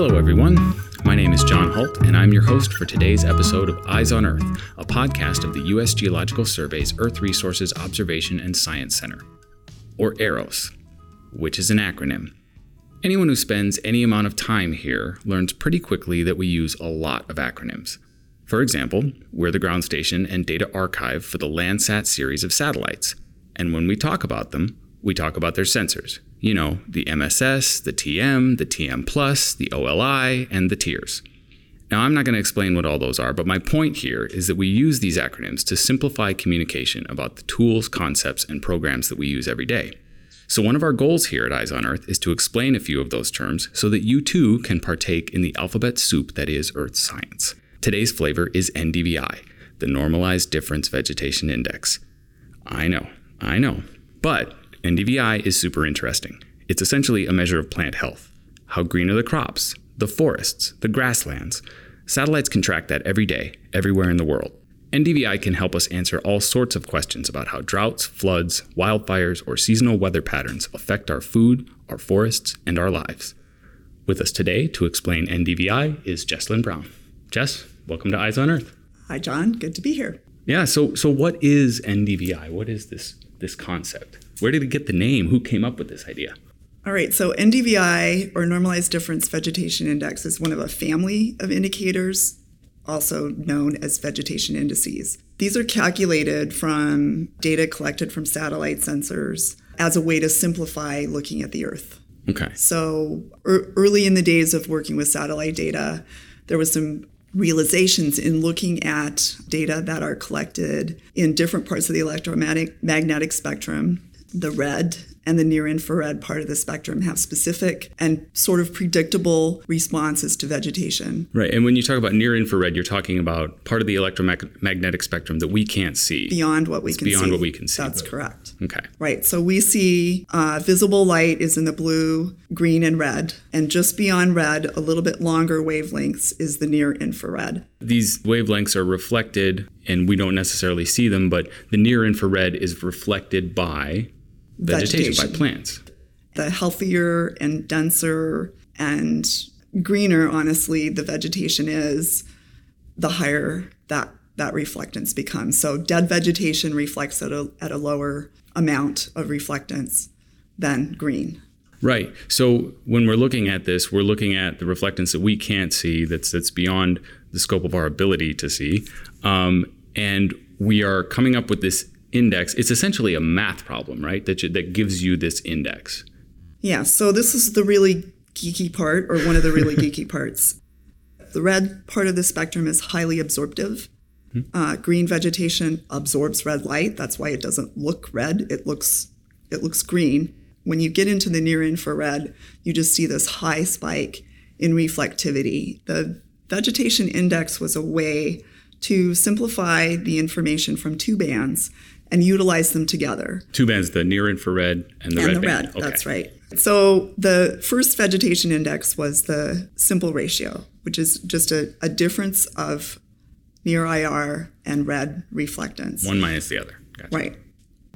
Hello, everyone. My name is John Hult, and I'm your host for today's episode of Eyes on Earth, a podcast of the U.S. Geological Survey's Earth Resources Observation and Science Center, or EROS, which is an acronym. Anyone who spends any amount of time here learns pretty quickly that we use a lot of acronyms. For example, we're the ground station and data archive for the Landsat series of satellites, and when we talk about them, we talk about their sensors, you know, the MSS, the TM, the TM Plus, the OLI, and the TIRS. Now, I'm not going to explain what all those are, but my point here is that we use these acronyms to simplify communication about the tools, concepts, and programs that we use every day. So, one of our goals here at Eyes on Earth is to explain a few of those terms so that you too can partake in the alphabet soup that is Earth science. Today's flavor is NDVI, the Normalized Difference Vegetation Index. I know, I know, but NDVI is super interesting. It's essentially a measure of plant health. How green are the crops, the forests, the grasslands? Satellites can track that every day, everywhere in the world. NDVI can help us answer all sorts of questions about how droughts, floods, wildfires, or seasonal weather patterns affect our food, our forests, and our lives. With us today to explain NDVI is Jesslyn Brown. Jess, welcome to Eyes on Earth. Hi, John. Good to be here. Yeah. So, so what is NDVI? What is this this concept? Where did it get the name? Who came up with this idea? All right, so NDVI, or Normalized Difference Vegetation Index, is one of a family of indicators, also known as vegetation indices. These are calculated from data collected from satellite sensors as a way to simplify looking at the Earth. Okay. So, er, early in the days of working with satellite data, there was some realizations in looking at data that are collected in different parts of the electromagnetic magnetic spectrum the red and the near infrared part of the spectrum have specific and sort of predictable responses to vegetation. Right. And when you talk about near infrared, you're talking about part of the electromagnetic spectrum that we can't see. Beyond what we it's can beyond see. what we can see. That's correct. Okay. Right. So we see uh, visible light is in the blue, green, and red. And just beyond red, a little bit longer wavelengths is the near infrared. These wavelengths are reflected, and we don't necessarily see them, but the near infrared is reflected by vegetation, Vegetation. by plants. The healthier and denser and greener, honestly, the vegetation is, the higher that that reflectance becomes. So dead vegetation reflects at a, at a lower amount of reflectance than green. Right. So when we're looking at this, we're looking at the reflectance that we can't see, that's that's beyond the scope of our ability to see, um, and we are coming up with this index. It's essentially a math problem, right? That you, that gives you this index. Yeah, so this is the really geeky part, or one of the really geeky parts. The red part of the spectrum is highly absorptive. Uh, green vegetation absorbs red light. That's why it doesn't look red. It looks it looks green. When you get into the near infrared, you just see this high spike in reflectivity. The vegetation index was a way to simplify the information from two bands and utilize them together. Two bands: the near infrared and the and red the band. red, Okay. that's right. So the first vegetation index was the simple ratio, which is just a, a difference of near IR and red reflectance. One minus the other. Gotcha. Right.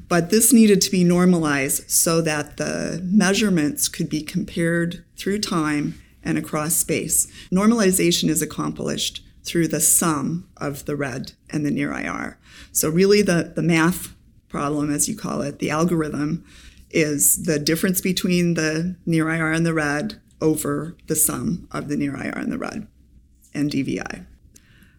But this needed to be normalized so that the measurements could be compared through time and across space. Normalization is accomplished through the sum of the red and the near IR. So, really, the, the math problem, as you call it, the algorithm, is the difference between the near IR and the red over the sum of the near IR and the red, and NDVI.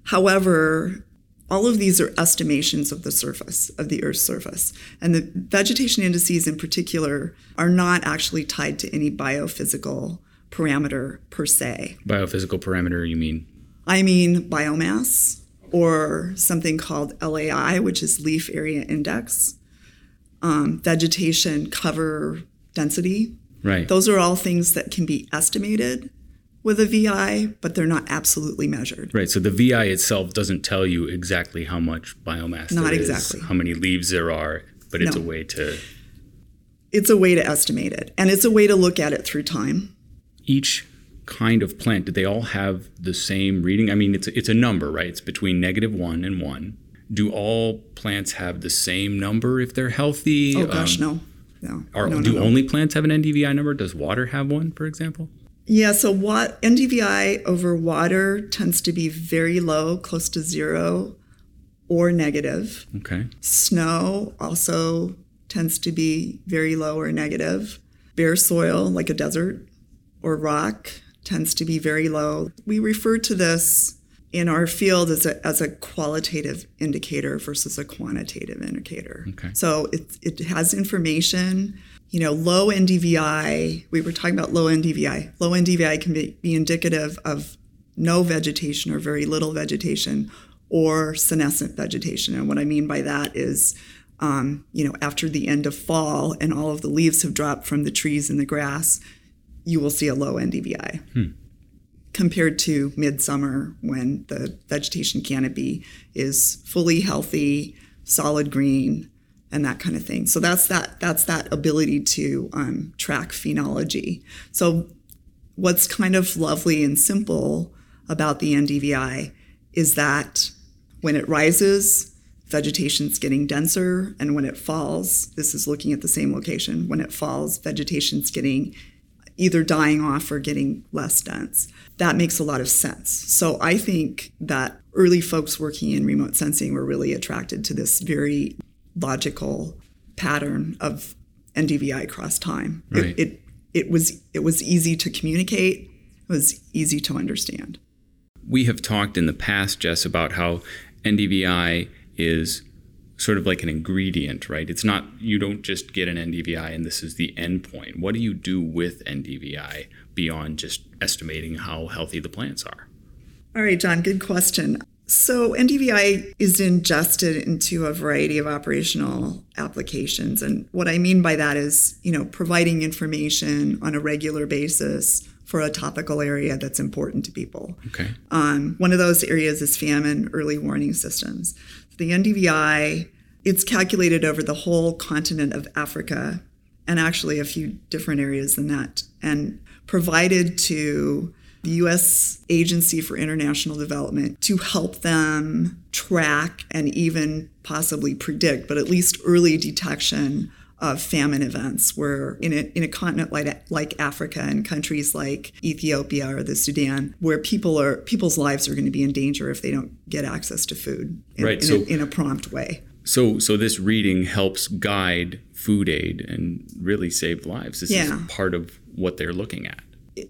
However, all of these are estimations of the surface, of the Earth's surface. And the vegetation indices in particular are not actually tied to any biophysical parameter per se. Biophysical parameter. You mean? I mean biomass or something called LAI, which is leaf area index, um, vegetation cover density. Right. Those are all things that can be estimated with a VI, but they're not absolutely measured. Right. So the VI itself doesn't tell you exactly how much biomass Not there is, exactly. how many leaves there are, but it's No. a way to It's a way to estimate it, and it's a way to look at it through time. each kind of plant. Did they all have the same reading? I mean, it's it's a number, right? It's between negative one and one. Do all plants have the same number if they're healthy? Oh gosh, Um, no, no. Are, no, no, do no. only plants have an NDVI number? Does water have one, for example? Yeah, so what NDVI over water tends to be very low, close to zero or negative. Okay. Snow also tends to be very low or negative. Bare soil, like a desert or rock, tends to be very low. We refer to this in our field as a, as a qualitative indicator versus a quantitative indicator. Okay. So it, it has information. You know, low NDVI, we were talking about low NDVI. Low NDVI can be, be indicative of no vegetation or very little vegetation or senescent vegetation. And what I mean by that is, um, you know, after the end of fall and all of the leaves have dropped from the trees and the grass, you will see a low NDVI. Hmm. Compared to midsummer when the vegetation canopy is fully healthy, solid green, and that kind of thing. So that's that that's that ability to um, track phenology. So what's kind of lovely and simple about the NDVI is that when it rises, vegetation's getting denser, and when it falls, this is looking at the same location. When it falls, vegetation's getting either dying off or getting less dense. That makes a lot of sense. So I think that early folks working in remote sensing were really attracted to this very logical pattern of NDVI across time. Right. It, it it was it was easy to communicate. It was easy to understand. We have talked in the past, Jess, about how NDVI is sort of like an ingredient, right? It's not you don't just get an NDVI and this is the end point. What do you do with NDVI beyond just estimating how healthy the plants are? All right, John, good question. So NDVI is ingested into a variety of operational applications. And what I mean by that is, you know, providing information on a regular basis for a topical area that's important to people. Okay. Um, one of those areas is famine early warning systems. The NDVI, it's calculated over the whole continent of Africa and actually a few different areas than that, and provided to the U.S. Agency for International Development to help them track and even possibly predict, but at least early detection of famine events where in a, in a continent like, like Africa and countries like Ethiopia or the Sudan where people are people's lives are going to be in danger if they don't get access to food in, Right, in, so- a, in a prompt way. So so this reading helps guide food aid and really save lives. This Yeah. is part of what they're looking at.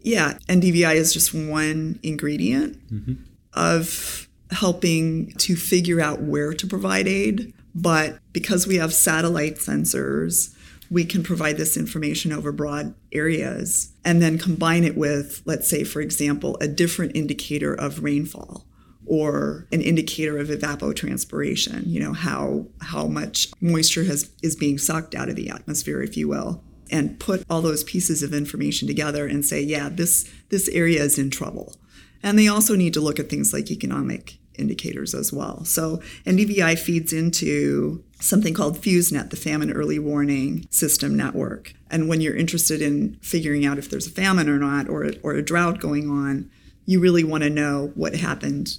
yeah, and NDVI is just one ingredient mm-hmm. of helping to figure out where to provide aid. But because we have satellite sensors, we can provide this information over broad areas and then combine it with, let's say, for example, a different indicator of rainfall or an indicator of evapotranspiration, you know, how how much moisture has is being sucked out of the atmosphere, if you will, and put all those pieces of information together and say, yeah, this this area is in trouble. And they also need to look at things like economic indicators as well. So NDVI feeds into something called FEWS NET, the Famine Early Warning System Network. And when you're interested in figuring out if there's a famine or not, or, or a drought going on, you really want to know what happened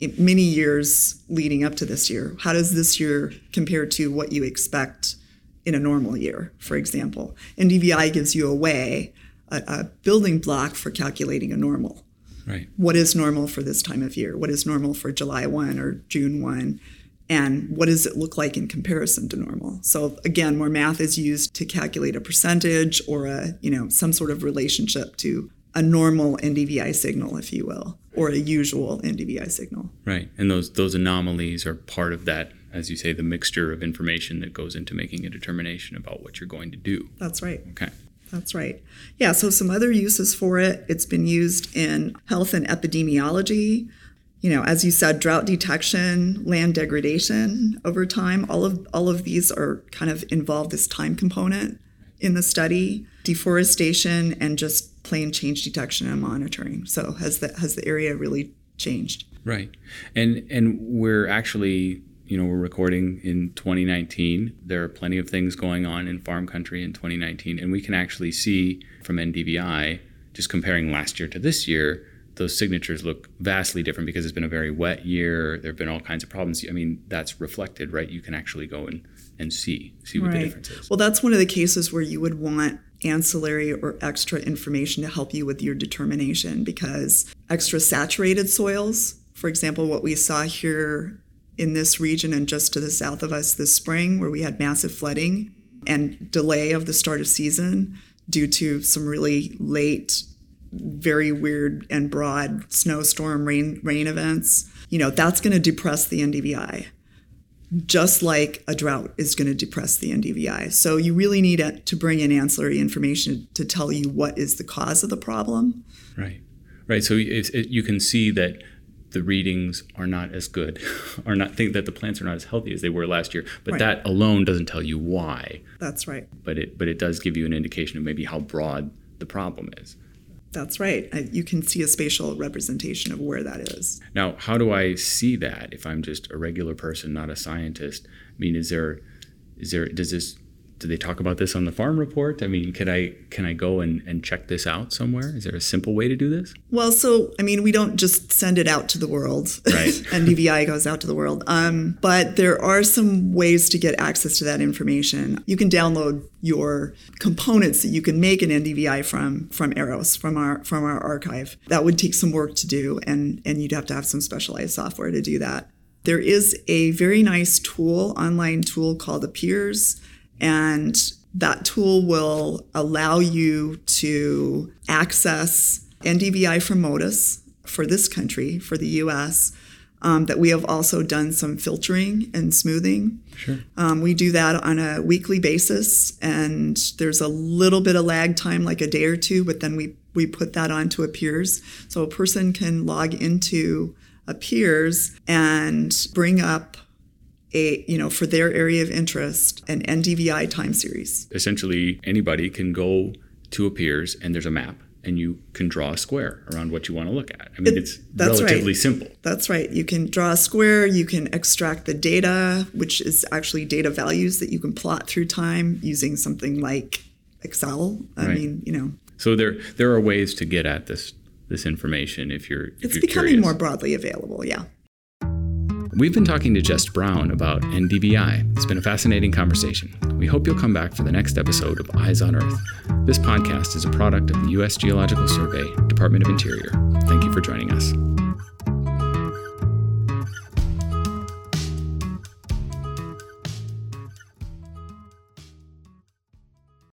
in many years leading up to this year. How does this year compare to what you expect in a normal year, for example? NDVI gives you a way, a, a building block for calculating a normal Right. what is normal for this time of year? What is normal for July 1 or June 1? And what does it look like in comparison to normal? So again, where math is used to calculate a percentage or a, you know, some sort of relationship to a normal NDVI signal, if you will, or a usual NDVI signal. Right. And those those anomalies are part of that, as you say, the mixture of information that goes into making a determination about what you're going to do. That's right. Okay. That's right. Yeah, so some other uses for it. It's been used in health and epidemiology. You know, as you said, drought detection, land degradation over time. All of all of these are kind of involve this time component in the study. Deforestation and just plain change detection and monitoring. So has the has the area really changed? Right. And and we're actually, you know, we're recording in 2019. There are plenty of things going on in farm country in 2019 and we can actually see from NDVI just comparing last year to this year, those signatures look vastly different because it's been a very wet year. There've been all kinds of problems. I mean, that's reflected, right? You can actually go and and see see what the difference is. Well, that's one of the cases where you would want ancillary or extra information to help you with your determination because extra saturated soils, for example, what we saw here in this region and just to the south of us this spring, where we had massive flooding and delay of the start of season due to some really late, very weird and broad snowstorm rain rain events. You know, that's going to depress the NDVI just like a drought is going to depress the NDVI. So you really need to bring in ancillary information to tell you what is the cause of the problem. Right, right. So it, you can see that the readings are not as good, or not think that the plants are not as healthy as they were last year. But right. that alone doesn't tell you why. That's right. But it but it does give you an indication of maybe how broad the problem is. That's right. You can see a spatial representation of where that is. Now, how do I see that if I'm just a regular person, not a scientist? I mean, is there, is there, does this do they talk about this on the farm report? I mean, can I can I go and, and check this out somewhere? Is there a simple way to do this? Well, so I mean, we don't just send it out to the world. Right. NDVI goes out to the world. Um, but there are some ways to get access to that information. You can download your components that you can make an NDVI from from EROS from our from our archive. That would take some work to do, and and you'd have to have some specialized software to do that. There is a very nice tool, online tool called AppEEARS and that tool will allow you to access NDVI from MODIS for this country, for the US. Um, that we have also done some filtering and smoothing. Sure. Um, we do that on a weekly basis, and there's a little bit of lag time, like a day or two, but then we, we put that onto AppEEARS. So a person can log into AppEEARS and bring up a you know for their area of interest an NDVI time series. Essentially, anybody can go to a AppEEARS and there's a map and you can draw a square around what you want to look at. I mean, it, it's relatively right. simple. That's right. You can draw a square, you can extract the data, which is actually data values that you can plot through time using something like Excel. I right. mean, you know. So there there are ways to get at this this information if you're if It's you're becoming curious. more broadly available, yeah. We've been talking to Jess Brown about NDVI. It's been a fascinating conversation. We hope you'll come back for the next episode of Eyes on Earth. This podcast is a product of the U.S. Geological Survey, Department of Interior. Thank you for joining us.